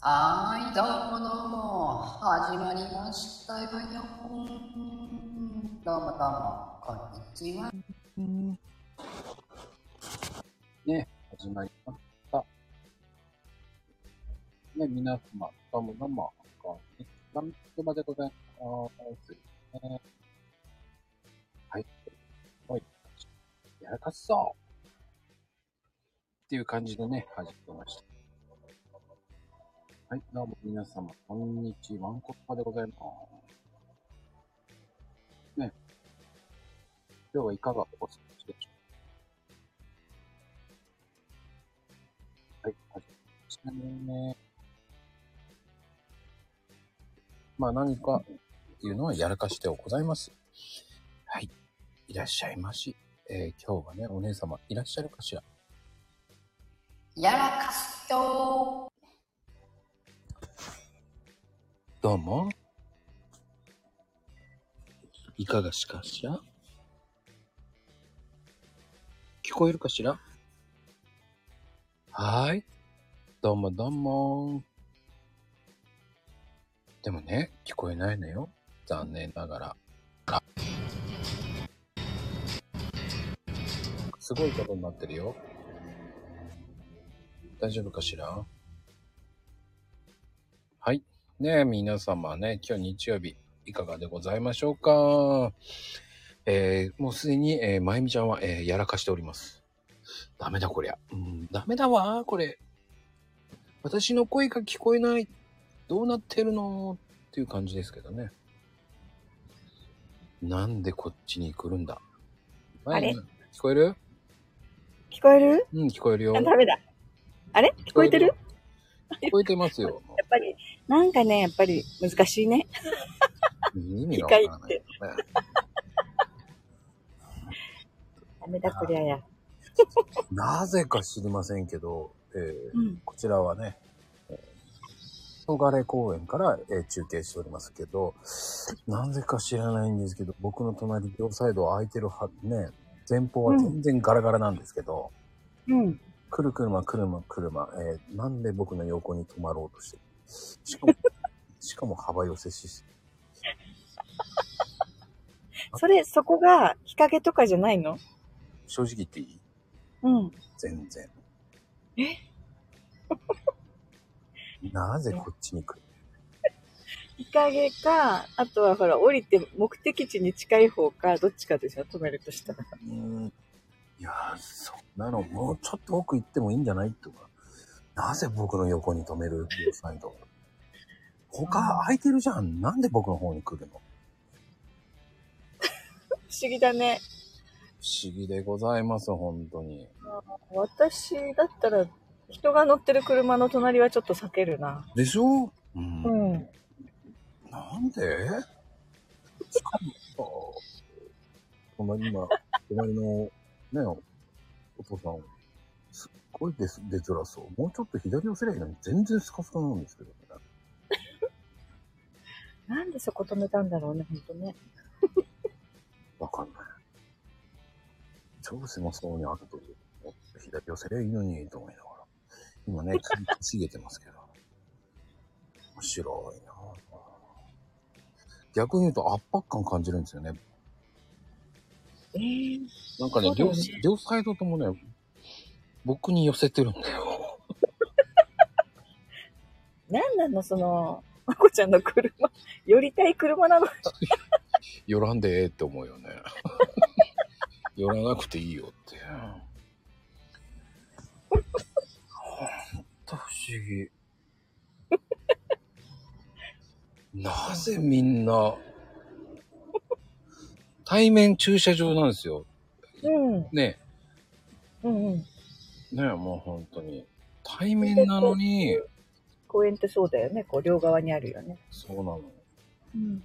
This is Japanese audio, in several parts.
はーい、どうも。どうも、始まりましたよ。どうもどうも、こんにちは。ね、始まりました。ね、皆様、どうもどうも、こんにちは。言葉でございます。ね、は。い。は。い。やらかそうっていう感じでね、始めました。はい、どうも皆様、こんにちは。わんこっぱでございます。ね。今日はいかがお過ごしでしょうかはい、始まりましたね。まあ何かっていうのはやらかしてございます。はい。いらっしゃいまし。えー今日はね、お姉様いらっしゃるかしらやらかすよどうも。いかがしかしら？聞こえるかしら？はーい。どうもどうも。でもね、聞こえないのよ。残念ながら。あすごいことになってるよ。大丈夫かしら？ねえ、皆様ね、今日日曜日、いかがでございましょうか？えー、もうすでに、えー、まゆみちゃんは、えーやらかしております。ダメだ、こりゃ。うん、ダメだわ、これ。私の声が聞こえない。どうなってるの？っていう感じですけどね。なんでこっちに来るんだ？あれ？はい聞こえる？聞こえる？うん、聞こえるよ。あ、ダメだ。あれ？聞こえてる？聞こえてますよ。やっぱり、なんかね、やっぱり難しいね。意味がわからない、ね。ダメだ、こりゃや。なぜか知りませんけど、えーうん。こちらはね、えー東金公園から、えー中継しておりますけど、なぜか知らないんですけど、僕の隣両サイド空いてるは、ね、前方は全然ガラガラなんですけど、うん。来る車、車、車、えーなんで僕の横に止まろうとしてるしかも、しかも幅寄せし、それ、そこが日陰とかじゃないの？正直言っていい？うん。全然。え？なぜこっちに来る？日陰か、あとはほら、降りて目的地に近い方か、どっちかでしょ止めるとしたら。うーんいやー、そんなのもうちょっと奥行ってもいいんじゃない？とか。なぜ僕の横に止める両サイド。他空いてるじゃん。なんで僕の方に来るの？不思議だね。不思議でございます、本当に。私だったら、人が乗ってる車の隣はちょっと避けるな。でしょ？うん。うん。なんで？しかもさ、隣今、隣のね、お父さん、すっごい出す出づらそう。もうちょっと左寄せりゃいいのに全然スカスカなんですけどね。なんでそこ止めたんだろうね、ほんとね。わかんない。超狭そうにあると思って左寄せりゃいいのにと思いながら。今ね、首かしげてますけど。面白いなぁ逆に言うと圧迫感感じるんですよね。えー、なんかね、ね両サイドともね、僕に寄せてるんだよ。なんなの、その、まこちゃんの車。寄りたい車なの。寄らんでええって思うよね。寄らなくていいよって。ほんと不思議。なぜみんな、対面駐車場なんですよ。うん。ねうんうん。え。ねえ、もう本当に。対面なのに、公園ってそうだよね。こう、両側にあるよね。そうなの。うん。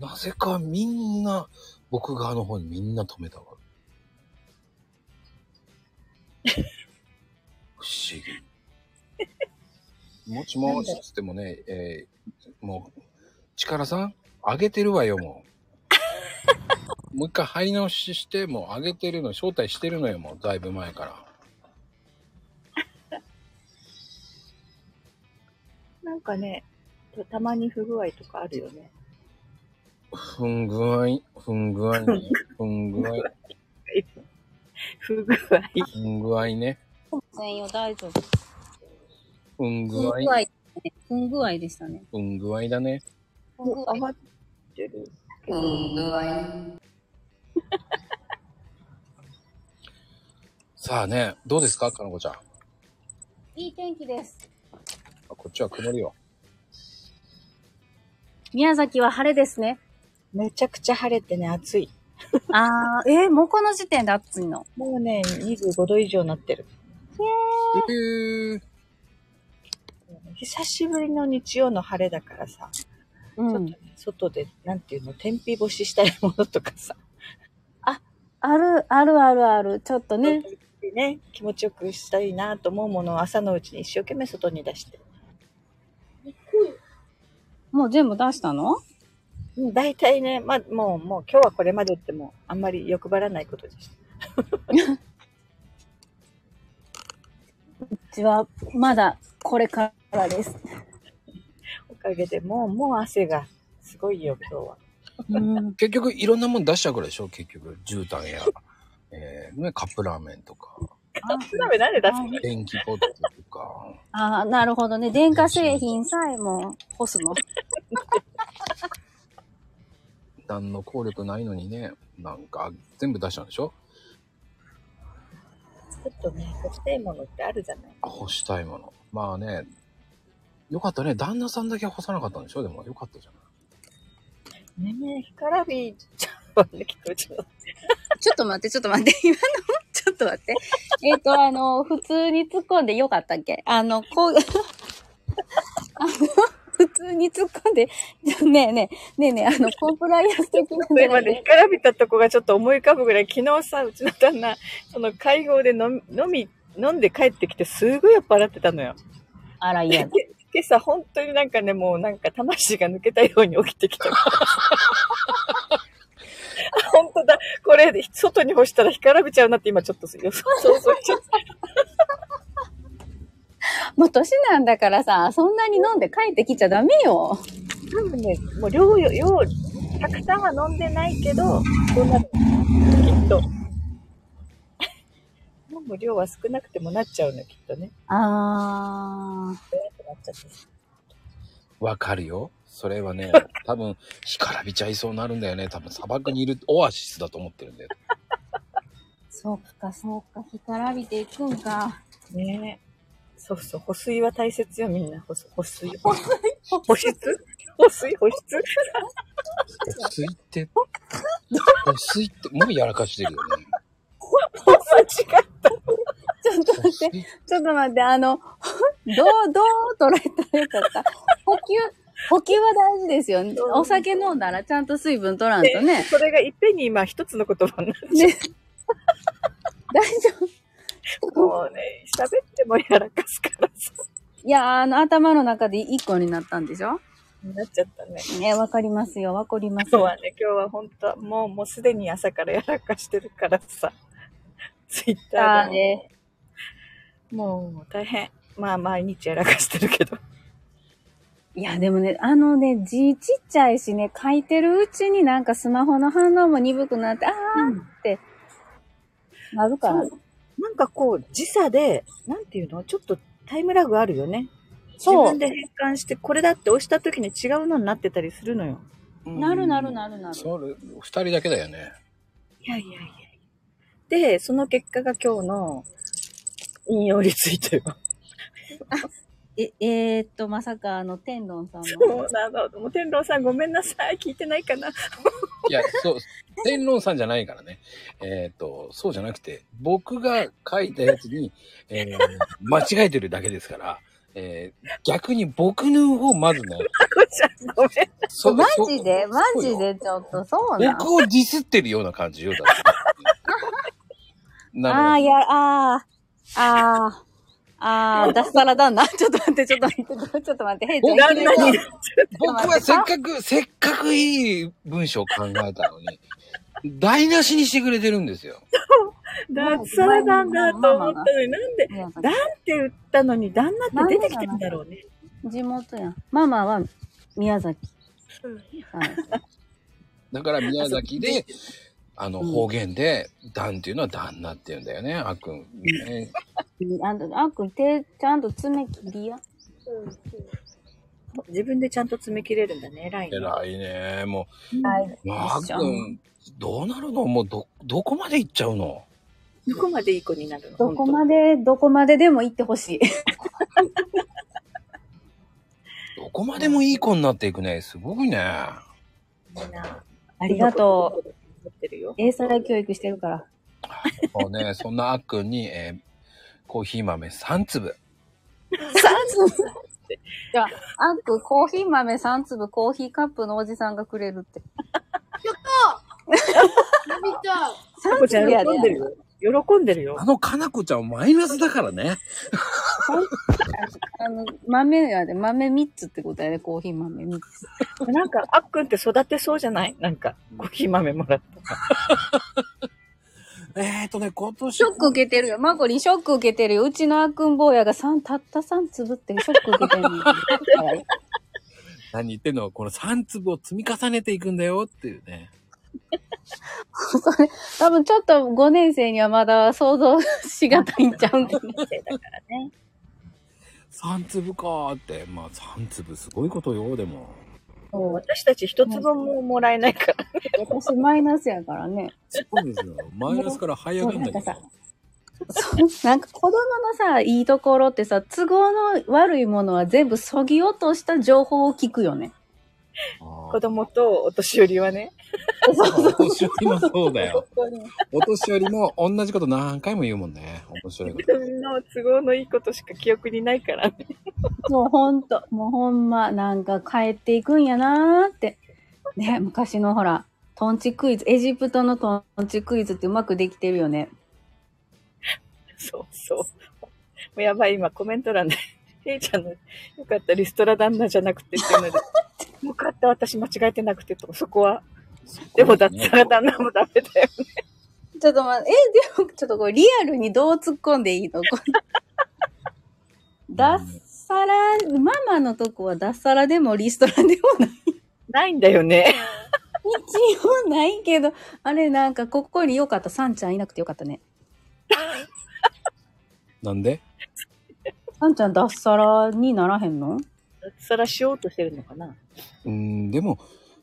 なぜかみんな、僕側の方にみんな止めたわ。不思議。もしもしつってもね、えーもう、力さん、上げてるわよ、もう。もう一回入り直しして、もう上げてるの、招待してるのよ、もう、だいぶ前から。なんかね、たたまに不具合とかあるよね。ふん具合、ふん具合？ね。ふん具合、不具合。ふん具合ね。専用大丈夫。ふん具合ふん具、合、でしたね。ふん具合だね。ふん具合。余ってる。うん、具合。さあね、どうですかかのこちゃん？あいい天気です。こっちは曇りよ。宮崎は晴れですね。めちゃくちゃ晴れてね、暑い。あー、えーもうこの時点で暑いの？もうね、25度以上になってる。へー。久しぶりの日曜の晴れだからさ、うちょっとね、外で、なんていうの、天日干ししたいものとかさ、ある、あるあるある。ちょっとね。でね、気持ちよくしたいなと思うものを朝のうちに一生懸命外に出して。もう全部出したの？うん大体ね、ま、もう、もう今日はこれまでってもあんまり欲張らないことでした。うちはまだこれからです。おかげでもう、もう汗がすごいよ、今日は。うん。結局いろんなもん出しちゃうからでしょ？結局。絨毯や、えー、ね、カップラーメンとか、鍋なんで出すの？電気ポットとか。ああ、なるほどね。電化製品さえも干すの。何の効力ないのにね、なんか全部出しちゃうんでしょ？ちょっとね、干したいものってあるじゃない干したいもの。まあね、よかったね。旦那さんだけ干さなかったんでしょ？でもよかったじゃない。ねえねえ、干からびちゃうわね、きっと。ちょっと待って、ちょっと待って。今の、ちょっと待って。えっ、と、あの、普通に突っ込んでよかったっけ？あの、こう、あの、普通に突っ込んで、ねえねえ、ねえねえ、あの、コンプライアンス的なんじゃ今ね、干からびたとこがちょっと思い浮かぶぐらい、昨日さ、うちの旦那、その会合で飲み、飲み、飲んで帰ってきて、すごい酔っ払ってたのよ。あら、嫌だ。今朝、本当になんかね、もうなんか魂が抜けたように起きてきた。本当だ。これ、外に干したら干からびちゃうなって今ちょっと予想想像しちゃった。もう年なんだからさ、そんなに飲んで帰ってきちゃダメよ。多分ね、もう量よ、量、たくさんは飲んでないけど、そうなる。きっと。飲む量は少なくてもなっちゃうの、きっとね。あー。ってなっちゃって。わかるよ。それはね、多分、干からびちゃいそうになるんだよね。多分、砂漠にいるオアシスだと思ってるんだよ。そうか、そうか、干からびていくんか。ねえ。そうそう、保水は大切よ、みんな。保水。保水。保湿保湿？保水？保湿？保水って、保水って、もうやらかしてるよね。保水違った。ちょっと待って、ちょっと待って、あの、どう、どう捉えたらよかった？補給、補給は大事ですよ。お酒飲んだらちゃんと水分取らんとね。それがいっぺんに今一つの言葉になっちゃね。大丈夫。う。もうね、喋ってもやらかすからさ。いや、あの、頭の中で一個になったんでしょ？なっちゃったね。ね、わかりますよ、わかります今日はね、今日は本当はもう、もうすでに朝からやらかしてるからさ。ツイッターでね。も。もう大変。まあ毎日やらかしてるけど。いや、でもね、あのね、字ちっちゃいしね、書いてるうちになんかスマホの反応も鈍くなって、あーって、なるから。そうなんかこう、時差で、なんていうの？ちょっとタイムラグあるよね。自そう分で変換して、これだって押した時に違うのになってたりするのよ。なるなるなるなる。それ、二人だけだよね。いやいやいや。で、その結果が今日の引用リツイートよ。え、えー、っと、まさかあの、天丼さんの。そうなの。もう天童さんごめんなさい。聞いてないかな。いや、そう、天論さんじゃないからね。えっ、と、そうじゃなくて、僕が書いたやつに、えー間違えてるだけですから、えー逆に僕の方をまずね、あこちゃんごめん。そマジで？そマジでちょっと、そうなん？僕をディスってるような感じよ、だって。なああ、るいや、ああ、ああ、ああ、脱サラ旦那 ちょっと待って、ちょっと待って、ちょっと待って、ヘイちゃん。旦那に。僕はせっかく、せっかくいい文章を考えたのに、台無しにしてくれてるんですよ。脱サラなんだと思ったのに、なんで、皆さんだって言ったのに、旦那って出てきてるんだろうね。地元やん。ママは宮崎。はい。だから宮崎で、あの、うん方言で、旦っていうのは旦那って言うんだよね、あっくん。ね、あんた、あっくん手、ちゃんと爪切りや。自分でちゃんと詰め切れるんだね。偉いね。偉いね。もはい。う、あっくん、どうなるの？もう、ど、どこまで行っちゃうの？どこまでいい子になるの？どこまで、どこまででも行ってほしい。どこまでもいい子になっていくね。すごいね。みんな。ありがとう。英才教育してるから。もうね、そんなあっくんに、えーコーヒー豆3粒。3粒じゃあ、あっくん、コーヒー豆3粒、コーヒーカップのおじさんがくれるって。見たかこちゃん喜んでるよ。喜んでるよあ。のかなこちゃんマイナスだからね。あの、豆やで、豆3つってことやで、コーヒー豆3つ。なんか、あっくんって育てそうじゃない？なんか、コーヒー豆もらった。えーとね、今年。ショック受けてるよ。マコリンショック受けてるよ。うちのあっくん坊やが3、たった3粒ってショック受けてるの。何言ってんの？この3粒を積み重ねていくんだよっていうね。それ、多分ちょっと5年生にはまだ想像しがたいんちゃうんかな。だからね。3粒かーって。まあ3粒すごいことよ、でも。もう私たち一粒ももらえないから。私マイナスやからね。そうですよ。マイナスから這い上がるんだけど。そうなんか子供のさ、いいところってさ、都合の悪いものは全部そぎ落とした情報を聞くよね。あ子供とお年寄りはね。ーお年寄りもそうだよ。お年寄りも同じこと何回も言うもんね。面白いこと。自分の都合のいいことしか記憶にないからね。もうほんと、もうほんま、なんか帰っていくんやなーって。ね、昔のほら、トンチクイズ、エジプトのトンチクイズってうまくできてるよね。そうそう。もうやばい、今コメント欄で、ヘイちゃんのよかったリストラ旦那じゃなくてっていうので、よかった私間違えてなくてと、そこは。でもだったら旦那もダメだよ。ちょっと待って、え、でも、ちょっとこれリアルにどう突っ込んでいいの？こ れ脱サラ、ママのとこは脱サラでもリストラでもない。ないんだよね。一応ないけど、あれなんかここによかった。サンちゃんいなくてよかったね。なんで？サンちゃん脱サラにならへんの？そらしようとしてるのかな。うーん、でも、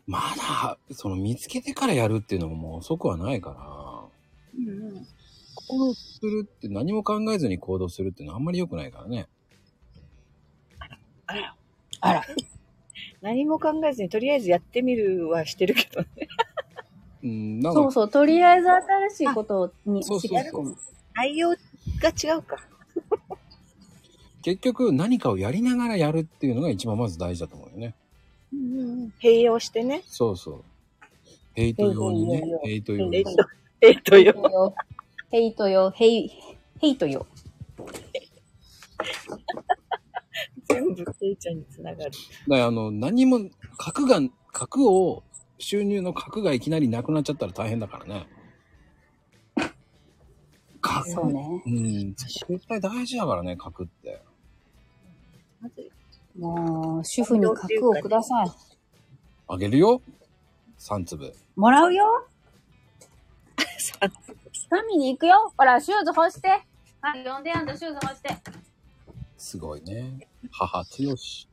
まだ、その見つけてからやるっていうのももう遅くはないから、うんうん。行動するって何も考えずに行動するっていうのはあんまり良くないからね。あら。あら。何も考えずにとりあえずやってみるはしてるけどね。うん、なんか、そうそう、とりあえず新しいことにそうそうそう。内容が違うか。結局何かをやりながらやるっていうのが一番まず大事だと思うよね。うんうんうん。併用してね。そうそう。ヘイト用にね、ヘイト用にえっ。と、えっとよ。ヘイトよ、ヘイ、ヘイトよ。全部ヘイちゃんにつながる。だからあの、何も、角が、角を、収入の角がいきなりなくなっちゃったら大変だからね。角そうね。うん、絶対大事だからね、角って。もう、主婦に角をください。あげるよ ?3 粒。もらうよ さ神に行くよほら、シューズ干してはい、呼んでやんとシューズ干して。すごいね。母強し。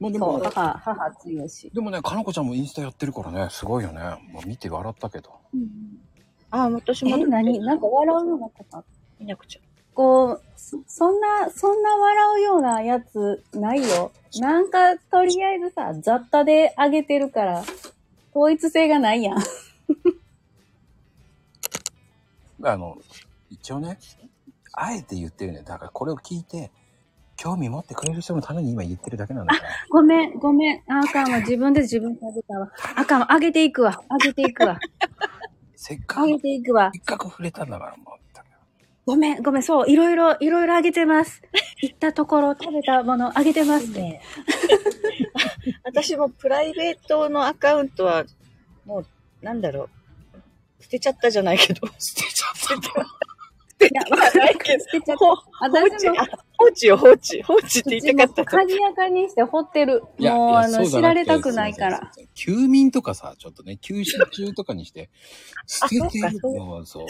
まあでも、母、母強し。でもね、かなこちゃんもインスタやってるからね、すごいよね。もう見て笑ったけど。あ、私も。え、何？なんか笑うようなこと？いなくちゃ。こう、そそんな、そんな笑うようなやつないよ。なんか、とりあえずさ、雑多であげてるから、統一性がないやん。あの、一応ね、あえて言ってるね。だからこれを聞いて、興味持ってくれる人のために今言ってるだけなんだから。ごめん、ごめん。ああかんわ。自分で自分であげたわ。あかんわ。あげていくわ。あげていくわ。せっかく、あげていくわ。せっかく触れたんだから、もう。ごめん、ごめん。そう、いろいろ、いろいろあげてます。行ったところ、食べたものあげてますね。私もプライベートのアカウントは、もう、なんだろう。捨てちゃったじゃないけど。捨てちゃった。捨ててたまあないけど、捨てちゃった。ほ放置、放置よ、放置。放置って言いたかった。鍵やかにして掘ってる。いや、もう、いやあの、知られたくないから。。休眠とかさ、ちょっとね、休止中とかにして、捨ててるのはそう。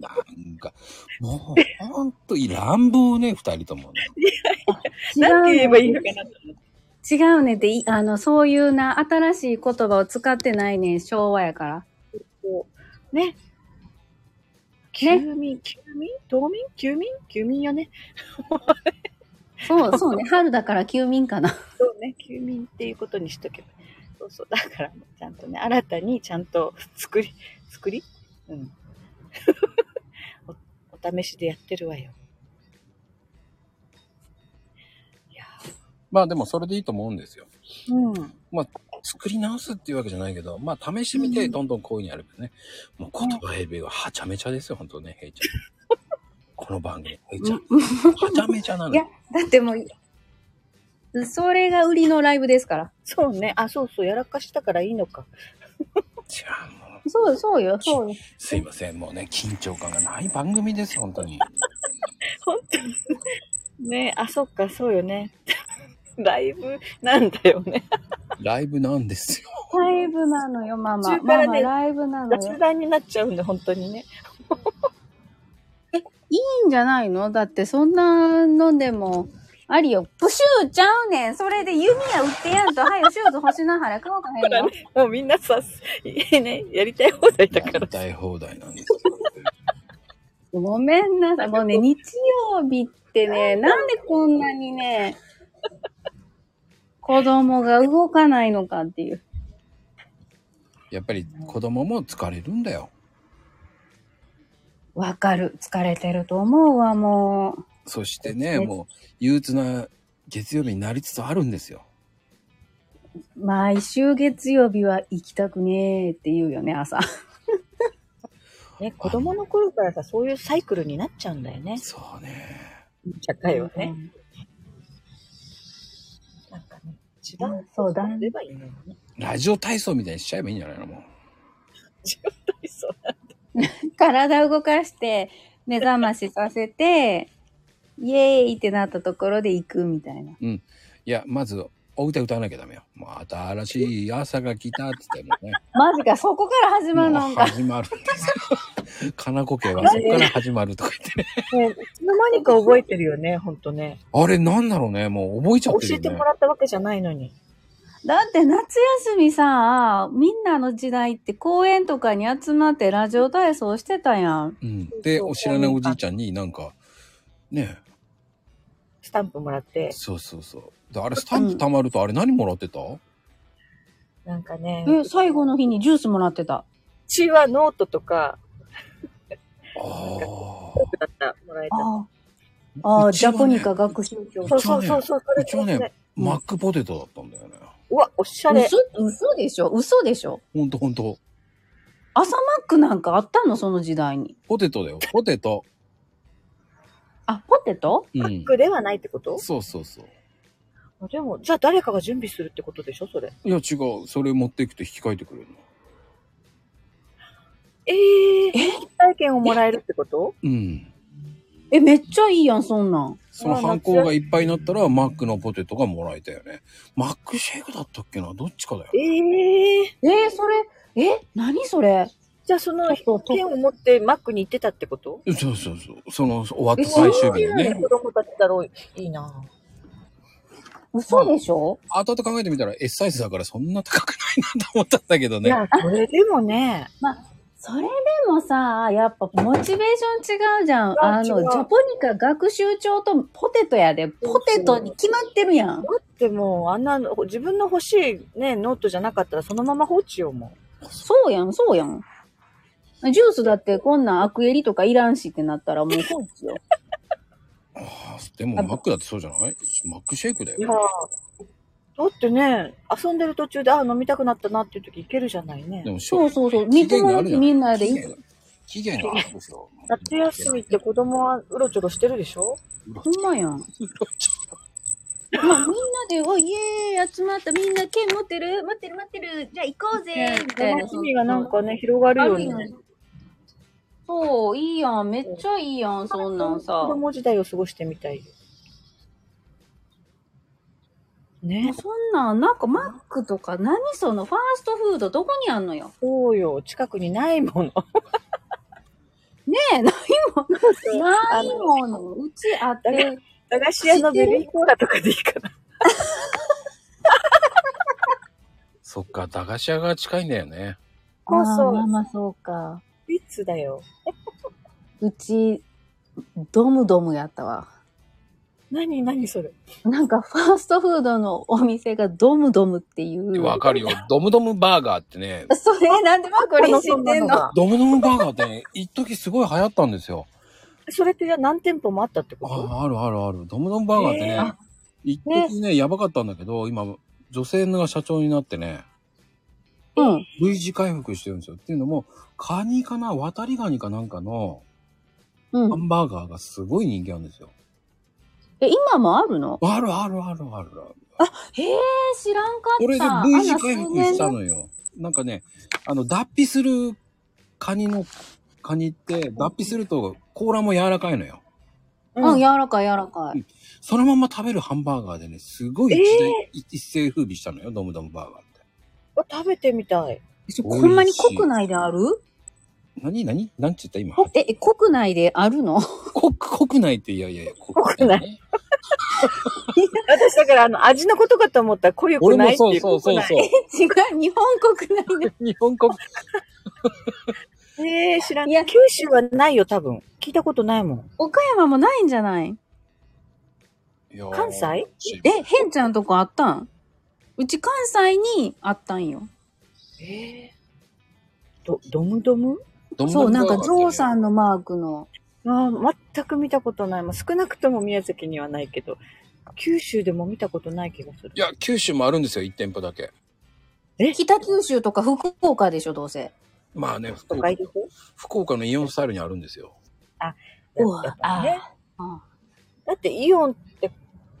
なんか、もう、ほんと、乱暴ね、二人ともね。違なんて言えばいいねのかなと思って。違うねって、いあの、そういうな、新しい言葉を使ってないねん昭和やから。ね。休眠、休眠？冬眠？休眠？休眠よね。そう、そうね。春だから休眠かな。そうね、休眠っていうことにしとけば。そうそう。だから、ちゃんとね、新たにちゃんと作り、作り？うん。おお試しでやってるわよ。いやまあでもそれでいいと思うんですよ。うん。作り直すっていうわけじゃないけど、まあ試してみて、どんどんこういうふうにやればね。もう言葉選びははちゃめちゃですよ、本当ね、ヘイちゃん。この番組、ヘイちゃん。はちゃめちゃなの。いやだってもう、それが売りのライブですから。そうね。あ、そうそう。やらかしたからいいのか。違う、もう。そう、そうよ、そうよ。すいません、もうね、緊張感がない番組です、本当に。本当に。ねあ、そっか、そうよね。ライブ？なんだよね。ライブなんですよ。ライブなのよ、ママ。中からねママ、ライブなのよ。雑談になっちゃうんで、本当にね。いいんじゃないの？だってそんなのでも、ありよ。プシューちゃうねん。それで弓矢打ってやんと、はいよ、シューズ星の原買おうかへんよ。もうみんなさ、いいね、やりたい放題だからやり。たい放題なんです。ごめんなさい。もうね、日曜日ってね、なんでこんなにね、子供が動かないのかっていう。やっぱり子供も疲れるんだよ。わかる。疲れてると思うわ、もう。そしてね、ねもう憂鬱な月曜日になりつつあるんですよ。毎週月曜日は行きたくねーって言うよね、朝。ね、子供の頃からさ、そういうサイクルになっちゃうんだよね。そうね。社会はね。一番そうだすればいいのにね。ラジオ体操みたいにしちゃえばいいんじゃないのもう。そう体動かして、目覚ましさせて、イエーイってなったところで行くみたいな。いや、まず、お歌歌わなきゃダメよ。もう新しい朝が来たって言ってもね。マジか、そこから始まるもうのか。始まるんですよ。かなこ家はそこから始まるとか言ってね。もう、いつの間にか覚えてるよね、ほんとね。あれなんだろうね。もう覚えちゃってるよね教えても。らったわけじゃないのに。だって夏休みさ、みんなの時代って公園とかに集まってラジオ体操してたやん。うん。で、お知らないおじいちゃんになんか、ねスタンプもらって、そうそうそう。であれスタンプ貯まるとあれ何もらってた、なんかね、え、最後の日にジュースもらってた。うちはノートとか、ああ。だった、もらえた。ああ、ああ、うちはねジャポニカ学習帳。そうそうそうそう、それうちはねそれ、マックポテトだったんだよね。うわ、おしゃれ。嘘、嘘でしょ嘘でしょほんとほんと。朝マックなんかあったのその時代に。ポテトだよ。ポテト。あ、ポテトうん。クではないってことそうそうそう。でも、じゃあ誰かが準備するってことでしょそれ。いや違う。それ持っていくと引き換えてくれるの。ええ？ー、体験をもらえるってこと？うん。え、めっちゃいいやん、そんなん。その犯行がいっぱいになったら、マックのポテトがもらえたよね。マックシェイクだったっけな？どっちかだよ。ええー、えーそれ、え？何それ？じゃあそのちょっと剣を持ってマックに行ってたってこと？そうそうそう。その、終わった最終日にね。子供たちだろう。いいな嘘でしょ？後々考えてみたら S サイズだからそんな高くないなと思ったんだけどね。いや、それでもね、それでもさ、やっぱモチベーション違うじゃん。あの、ジャポニカ学習帳とポテトやで。ポテトに決まってるやん。でも、あんなの、自分の欲しいね、ノートじゃなかったらそのまま放置よ、もそうやん、そうやん。ジュースだってこんなんアクエリとかいらんしってなったらもう放置よ。ああでもマックだってそうじゃない？マックシェイクだう。いやよ。だってね、遊んでる途中で、あ、飲みたくなったなっていう時いけるじゃないねで。もしょそうそうそう。期三つも限があるじゃんみんなで期限が期限があるんですよ。夏休みって子供はうろちょろしてるでしょ？ほんまやん。まあ、みんなで、おい、イエーイ、集まった、みんな剣持ってる？持ってる持ってる、じゃあ行こうぜ、みたいな。楽しみがなんかね、広がるよね。そう、いいやん。めっちゃいいやん、そんなんさ。子供時代を過ごしてみたいねうそんなん、なんかマックとか、何そのファーストフードどこにあんのよ。そうよ。近くにないもの。ねえ、ないもん。ないもの。うちあって、駄菓子屋のベビーコーラとかでいいかな。そっか、駄菓子屋が近いんだよね。そうそうまあまあそうか。いつだよ。うち、ドムドムやったわ。何何それ？なんかファーストフードのお店がドムドムっていう。わかるよ。ドムドムバーガーってね、それなんでマコリン知ってんの？ドムドムバーガーってね、一時すごい流行ったんですよ。それってじゃあ何店舗もあったってこと？ああるあるある。ドムドムバーガーってねえーあ、一時ね、やばかったんだけど、今、女性が社長になってね、うん。V 字回復してるんですよ。っていうのも、カニかな渡りガニかなんかのうんハ。ンバーガーがすごい人気あるんですよ。え、今もあるの？あるあるあるある。へえ、知らんかった。これで V 字回復したのよ。なんかね、あの、脱皮するカニの、カニって、脱皮すると甲羅も柔らかいのよ。うん、柔らかい柔らかい。そのまま食べるハンバーガーでね、すごい一,、え一世風靡したのよ、ドムドムバーガー。食べてみたい。そほんまに国内である？何何何て言った？今。こえ、国内であるの？国、国内って、いやいやいや、国内私だからあの味のことかと思ったら濃ゆくないっていう。そうそうそうそう。違う、日本国内で。日本国、ええ知らん。いや九州はないよ、多分。聞いたことないもん。岡山もないんじゃない？関西？え、へんちゃんとこあったん？うち関西にあったんよ。ええど、ドムドム？そう、なんかゾウさんのマークの。ああ、全く見たことない。まあ、少なくとも宮崎にはないけど、九州でも見たことない気がする。いや、九州もあるんですよ、1店舗だけ。北九州とか福岡でしょ、どうせ。まあね、福岡福岡のイオンスタイルにあるんですよ。うわやっぱね。あだってイオンって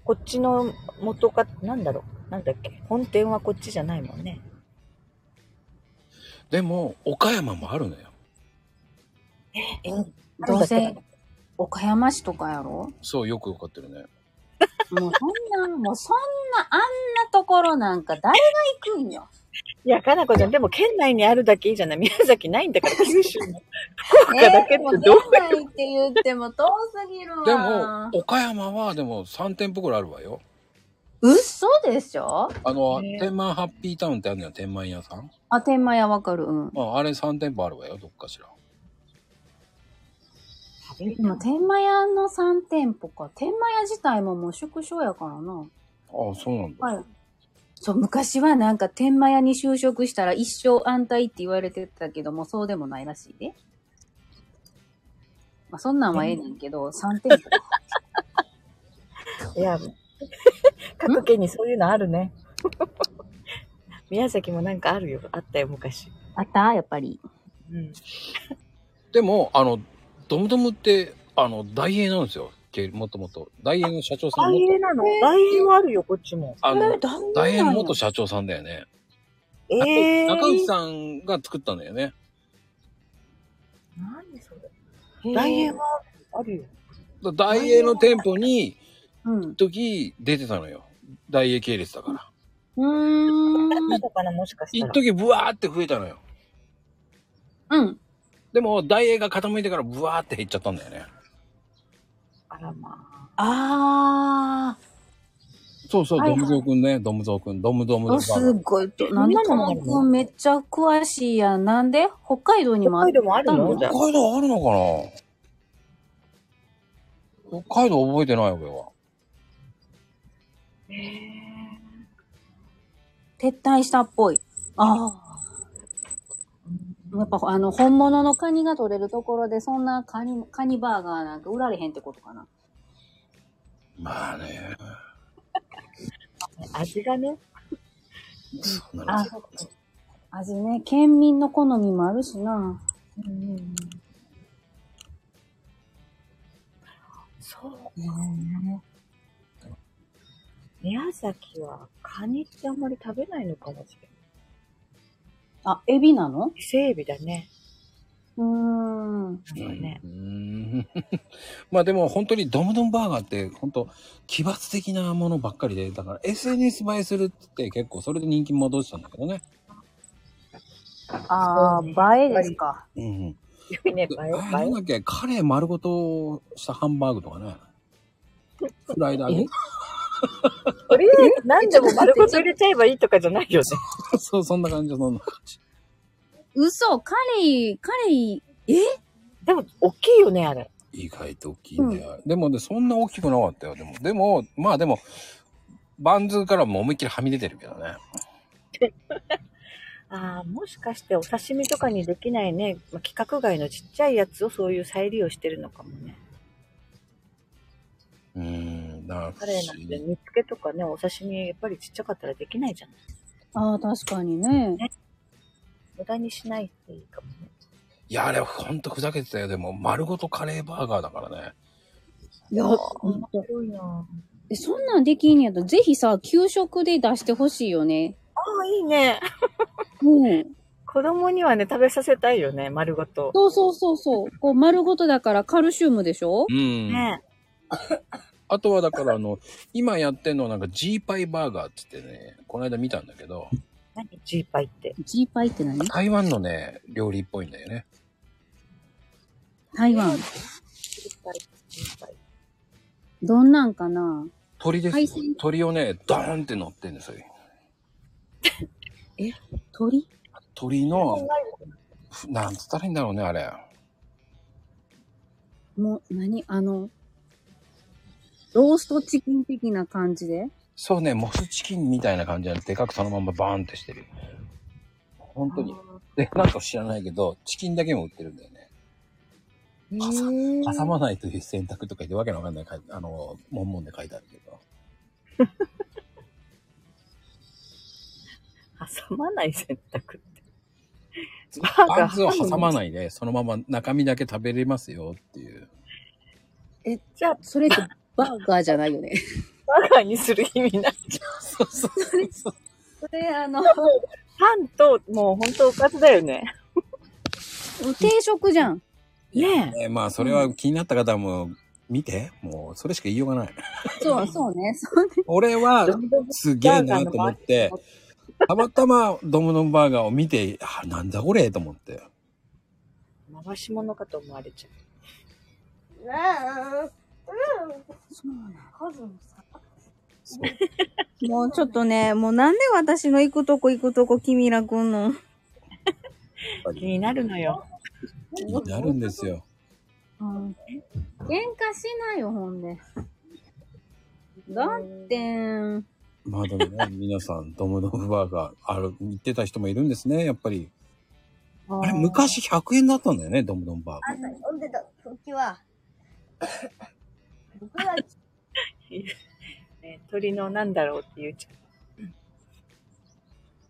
こっちの元か、なんだろう。なんだっけ？本店はこっちじゃないもんね。でも、岡山もあるのよ。え、どうせ、岡山市とかやろ？そう、よくわかってるね。もうそんな、もうそんな、あんなところなんか誰が行くんよ？いや、かなこちゃん、でも県内にあるだけいいじゃない。宮崎ないんだから、九州の。福岡だけってもうどう県内って言っても遠すぎるわ。でも、岡山はでも3店舗くらいあるわよ。嘘でしょ？あの、ね天満ハッピータウンってあるのよ、天満屋さん。あ、天満屋わかる。うん。ああれ3店舗あるわよ、どっかしら。でも天満屋の3店舗か。天満屋自体ももう縮小やからな。ああ、そうなんだ。はい。そう、昔はなんか天満屋に就職したら一生安泰って言われてたけども、そうでもないらしいで。まあそんなんはええねんけど、3店舗。いや、各県にそういうのあるね。宮崎もなんかあるよ。あったよ、昔。あった？やっぱり。うん。でも、あの、ドムドムって、あの、大英なんですよ。けもともと。大英の社長さん大元、英なの？大英はあるよ、こっちも。あの、え大大英の元元社長さんだよね。ええー。中内さんが作ったんだよね。何それ？大英はあるよ。だ大英の店舗に、うん。時出てたのよ。大英系列だから。うーん。かな、もしかしたら。一時ブワーって増えたのよ。うん。でも、大英が傾いてからブワーって減っちゃったんだよね。あらまあ。あそうそう、ドムゾウくんね、ドムゾウくん、ドムドムー。のすごい。なんでともくんめっちゃ詳しいやん。なんで？北海道にも北海道もあるの？ったじゃあ北海道あるのかな？北海道覚えてないわけは。撤退したっぽい。ああ。やっぱあの、本物のカニが取れるところで、そんなカニ、カニバーガーなんか売られへんってことかな。まあね。味がね。そうな。味ね、県民の好みもあるしな。うん。そう。宮崎はカニってあんまり食べないのかもしれない。あ、エビなの？伊勢エビだね。うーん。そうね。うーん まあでも本当にドムドムバーガーって本当奇抜的なものばっかりで、だから SNS 映えするって結構それで人気戻したんだけどね。ああ、映えですか。うん。よいね、映え、あれなんだっけ、カレー丸ごとしたハンバーグとかね。フライド揚げ。とりあえず何でも丸ごと入れちゃえばいいとかじゃないよね。そう、そんな感じ、そんな感じ。嘘、カレー、カレー、え？でも、大きいよね、あれ。意外と大きいんだよ。でもね、そんな大きくなかったよ。でも、でも、まあでも、バンズからも思いっきりはみ出てるけどね。ああ、もしかしてお刺身とかにできないね、まあ、規格外のちっちゃいやつをそういう再利用してるのかもね。うーん、カレーなんて。煮付けとかね、お刺身やっぱりちっちゃかったらできないじゃない。ああ、確かにね。無駄にしないっていいかもね。いや、あれほんとふざけてたよ。でも、丸ごとカレーバーガーだからね。いや、ほんとすごいなえそんなんできんやったら、ぜひさ、給食で出してほしいよね。ああ、いいね。うん。子供にはね、食べさせたいよね、丸ごと。そうそうそうそう。こう、丸ごとだからカルシウムでしょ？うん。ねあとはだから、あの、今やってんのはなんか G パイバーガーって言ってね、この間見たんだけど、何？ジーパイって。ジーパイって何？台湾のね、料理っぽいんだよね。台湾。ジーパイ、ジーパイ。どんなんかな？鳥ですよ海鮮？鳥をね、ドーンって乗ってんですよ。鳥？鳥の、ふなんつったらいいんだろうね、あれ。もう、何？あの、ローストチキン的な感じで？そうね、モスチキンみたいな感じで、でかくそのままバーンってしてる。本当に。で、なんか知らないけど、チキンだけも売ってるんだよね。挟まないという選択とか言ってわけのわかんないあの、文言で書いてあるけど。挟まない選択って。バーガーパンツを挟まないで、そのまま中身だけ食べれますよっていう。じゃあ、それってバーガーじゃないよね。バーガーにする意味ない。そうそうそう。それ、あの、パンと、もう本当おかずだよね。定食じゃん。ねえ。えまあ、それは気になった方も見て。もう、それしか言いようがない。そう、そうね。そうね。俺は、すげえなと思って、たまたまドムドムバーガーを見て、あ、なんだこれと思って。回し物かと思われちゃう。もうちょっとね、もうなんで私の行くとこ行くとこ君ら来んの？気になるのよ。気になるんですよ。うん。喧嘩しないよ、ほんで。だって、まあでもね、皆さん、ドムドムバーガー、ある、言ってた人もいるんですね、やっぱり。あれ、昔100円だったんだよね、ドムドムバーガー。読んでた時は、僕はね、鳥のなんだろうって言うちゃ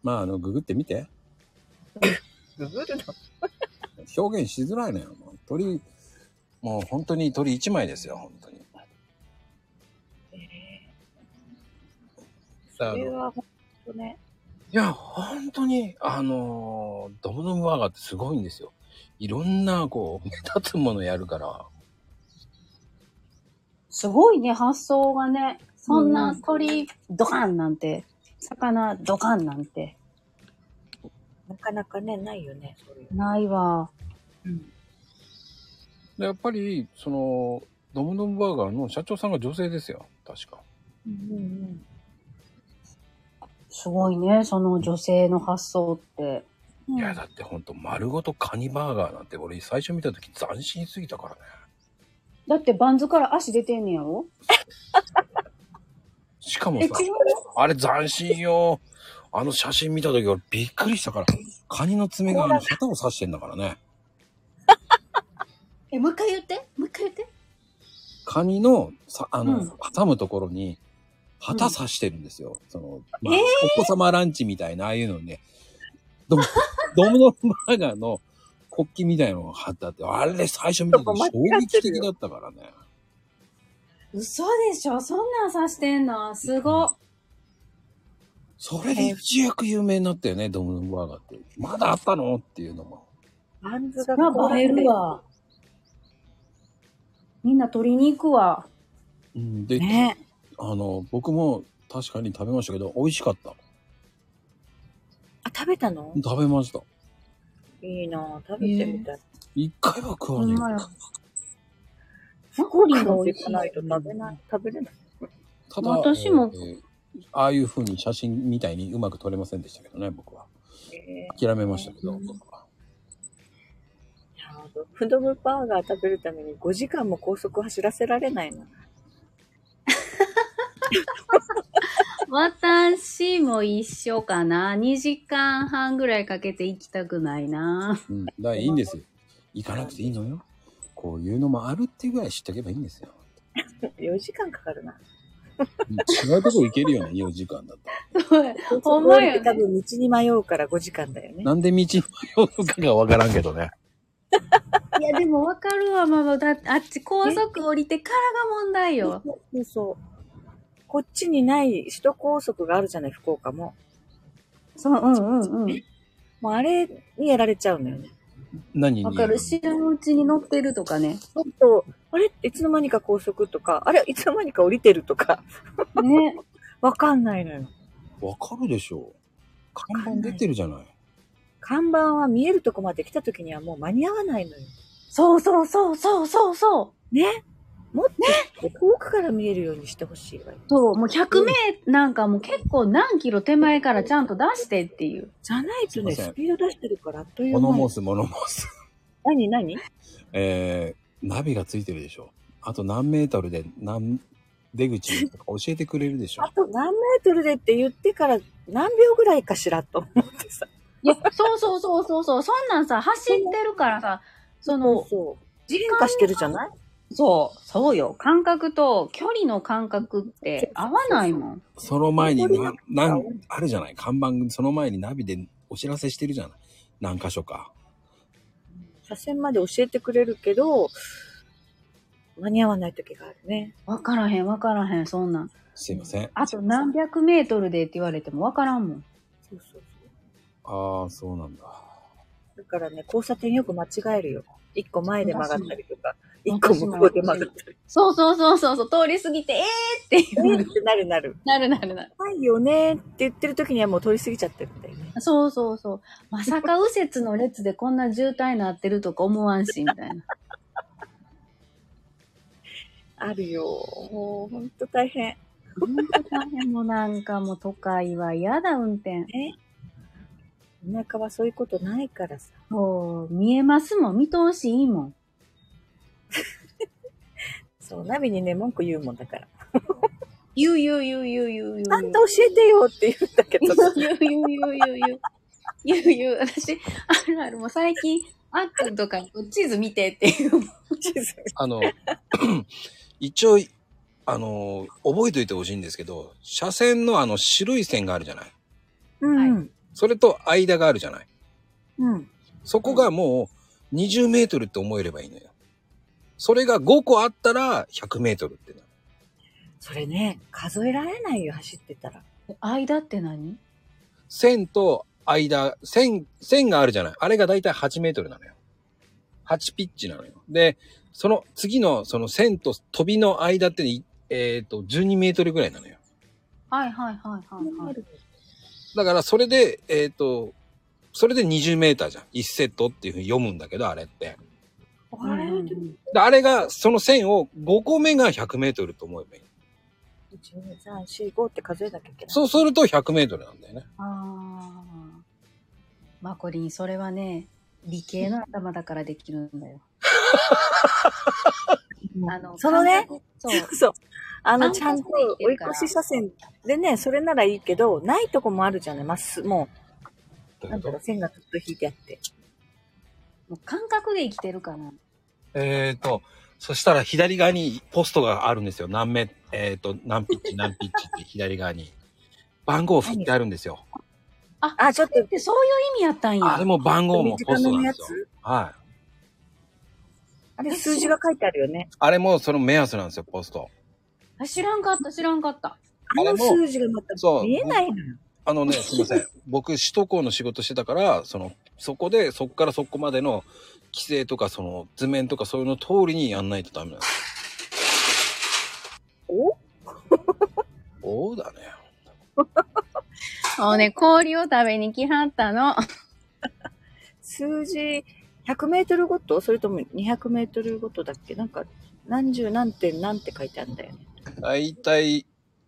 まあ、あの、ググってみて。う。ググるの？表現しづらいのよ。もう鳥、もう本当に鳥1枚ですよ、本当に。だからそれは本当ね。いや、本当に、あのードムドムバーガーってすごいんですよ。いろんな、こう、目立つものやるから。すごいね、発想がね。そんな鳥、ドカンなんて、魚、ドカンなんて、なかなかね、ないよね、そういう。ないわ。でやっぱり、その、ドムドムバーガーの社長さんが女性ですよ。確か。うんうんすごいね、その女性の発想って。うん。いや、だってほんと、丸ごとカニバーガーなんて、俺最初見た時斬新すぎたからね。だってバンズから足出てんねやろ？しかもさ、うあれ斬新よ。あの写真見た時俺びっくりしたから。カニの爪があの旗を刺してんだからね。え、もう一回言ってもう一回言ってカニの、さ、あの、うん挟むところに、旗刺してるんですよ。その、まあえーお子様ランチみたいな、ああいうのね、ドム、ドムドムバーガーの国旗みたいなのが貼ってあって、あれ最初見た時衝撃的だったからね。嘘でしょ？そんなん刺してんの？すご。それで一躍有名になったよね、ドムドムバーガーって。まだあったの？っていうのも。バンズが映えるわ。みんな取りに行くわ。うん、で、ねあの、僕も確かに食べましたけど、美味しかった。あ、食べたの？食べました。いいなぁ食べてみたい。一回は食わねえ。マコリンが美味しくないと食べない、食べれない。ただ、私もえーああいう風に写真みたいにうまく撮れませんでしたけどね、僕は。え諦めましたけど。ー、フードブバーガー食べるために5時間も高速走らせられないな。私も一緒かな。2時間半ぐらいかけて行きたくないな。うん。だからいいんですよ。行かなくていいのよ。こういうのもあるっていうぐらい知っとけばいいんですよ。4時間かかるな。違うとこ行けるよね、4時間だったら。そうやほんまやね多分道に迷うから5時間だよね。なんで道に迷うかがわからんけどね。いや、でもわかるわ、ママ。だって、あっち高速降りてからが問題よ。そうそう。こっちにない首都高速があるじゃない、福岡も。そう、うんうんうん。もうあれにやられちゃうのよね。何にわかる。知らんうちに乗ってるとかね。ちょっと、あれいつの間にか高速とか、あれいつの間にか降りてるとか、ね。わかんないのよ。わかるでしょう。看板出てるじゃない。看板は見えるとこまで来た時にはもう間に合わないのよ。そうそうそうそうそうそう。ねもっと遠くから見えるようにしてほしいわよ。そう、もう100名なんかもう結構何キロ手前からちゃんと出してっていう。じゃないとね、すいませんスピード出してるからあっという間に。物申す、物申す。何何？えー、ナビがついてるでしょ。あと何メートルで何出口とか教えてくれるでしょあ。と何メートルでって言ってから何秒ぐらいかしらと思ってさ。いや、そうそうそうそうそう。そんなんさ、走ってるからさ、その、そう。変化してるじゃない？そう、そうよ。感覚と距離の感覚って合わないもん。その前にな、なん、あるじゃない？看板、その前にナビでお知らせしてるじゃない？何箇所か。車線まで教えてくれるけど、間に合わない時があるね。わからへん、わからへん、そんなん。すいません。あと何百メートルでって言われてもわからんもん。そうそうそう。ああ、そうなんだ。だからね、交差点よく間違えるよ。一個前で曲がったりとか、一個向こうでったり。そうそうそうそうそう、通り過ぎて、えーっていう。えってなるなる。なるなるなる。ないよねって言ってる時にはもう通り過ぎちゃってるんだよね。そうそうそう。まさか右折の列でこんな渋滞になってるとか思わんし、みたいな。あるよ。もうほんと大変。ほんと大変もうなんかもう都会は嫌だ、運転。ね。田舎はそういうことないからさ。そう、見えますもん、見通しいいもん。そう、ナビにね、文句言うもんだから。言う言う言う言う言う言う。ちゃんと教えてよって言うんだけど。言う言う言う言う言う。言う言う。私、あるある、もう最近、あっくんとかに地図見てっていう。あの、一応、あの、覚えておいてほしいんですけど、車線のあの白い線があるじゃない？うん。それと間があるじゃない？うん。そこがもう20メートルって思えればいいのよ。それが5個あったら100メートルってなる。それね、数えられないよ、走ってたら。間って何？線と間、線、線があるじゃない。あれがだいたい8メートルなのよ。8ピッチなのよ。で、その次のその線と飛びの間って、いえっ、と、12メートルぐらいなのよ。はいはいはいはい、はい。だからそれで、えっ、と、それで20メーターじゃん。1セットっていうふうに読むんだけど、あれって。あれ、うんであれが、その線を5個目が100メートルと思えばいい。1、2、3、4、5って数えなきゃいけない。そうすると100メートルなんだよね。ああ。マコリン、それはね、理系の頭だからできるんだよ。あの、そのね、そう。そう。あの、ちゃんと追い越し車線でね、それならいいけど、ないとこもあるじゃない。まっす、もう、なんだろう、線がずっと引いてあって。もう感覚で生きてるかな。えっ、と、そしたら左側にポストがあるんですよ。何メ、えっ、と、何ピッチ、何ピッチって左側に。番号振ってあるんですよ。あ、ちょっと、で、そういう意味やったんや。あれも番号もポストなんやですよ。つ？はい。あれ数字が書いてあるよね。あれもその目安なんですよ、ポスト。あ知らんかった、知らんかった。あの数字がまた見えないのよ。あのね、すいません。僕、首都高の仕事してたから、その、そこで、そこからそこまでの規制とか、その図面とかそういうの通りにやんないとダメなんです。お？そうだね。もうね、氷を食べに来はったの。数字、100メートルごと？それとも200メートルごとだっけ？なんか、何十何点何って書いてあるんだよね。だいたい、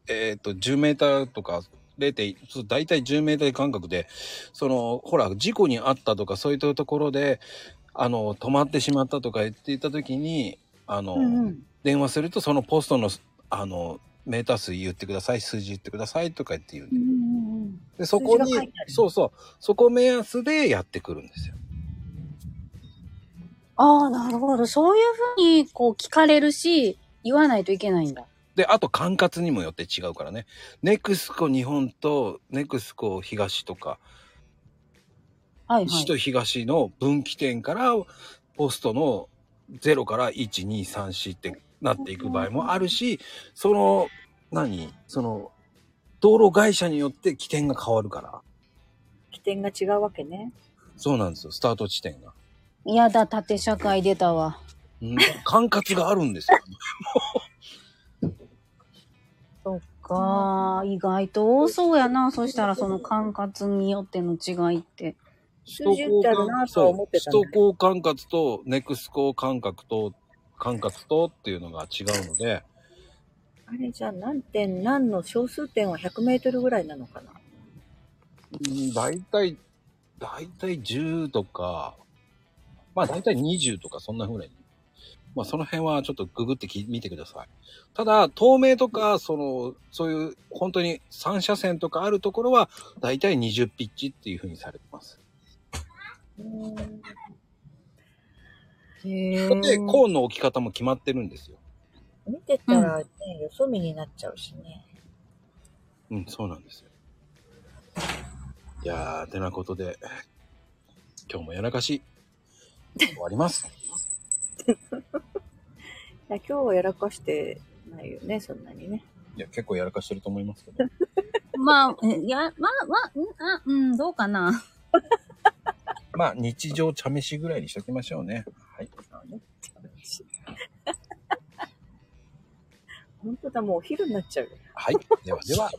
えっ、と、10メーターとか、0. そうだいたい10メーター間隔で、その、ほら、事故にあったとか、そういったところで、あの、止まってしまったとか言っていたときに、あの、うんうん。電話すると、そのポストの、あの、メーター数言ってください、数字言ってくださいとか言って言うんでうんうんうん。で、そこにそうそう、そこ目安でやってくるんですよ。ああ、なるほど。そういうふうに、こう、聞かれるし、言わないといけないんだ。で、あと管轄にもよって違うからね。ネクスコ日本とネクスコ東とか、はいはい。西と東の分岐点からポストの0から1、2、3、4ってなっていく場合もあるし、その、何？その、道路会社によって起点が変わるから。起点が違うわけね。そうなんですよ、スタート地点が。やだ、縦社会出たわ。うん管轄があるんですよ。か意外と多そうやな。そしたらその管轄によっての違いって。数字ってあるなとは思ってたんだ首都高管轄とネクスコ管轄と、管轄とっていうのが違うので、あれじゃあ何点何の小数点は100メートルぐらいなのかな？うん大体、大体10とか、まあ大体20とかそんな風に。まあその辺はちょっとググってき見てください。ただ、透明とか、その、そういう本当に3車線とかあるところは、大体20ピッチっていう風にされてます。へで、コーンの置き方も決まってるんですよ。見てたらね、よそ見になっちゃうしね。うん、そうなんですよ。いやー、てなことで、今日もやらかし、終わります。いや今日はやらかしてないよね、そんなにね。いや、結構やらかしてると思いますけど。まあ、えいや、まあ、まあ、んあ、うん、どうかな。まあ、日常茶飯ぐらいにしときましょうね。はい。本当だ、もうお昼になっちゃうよ。はい。ではでは。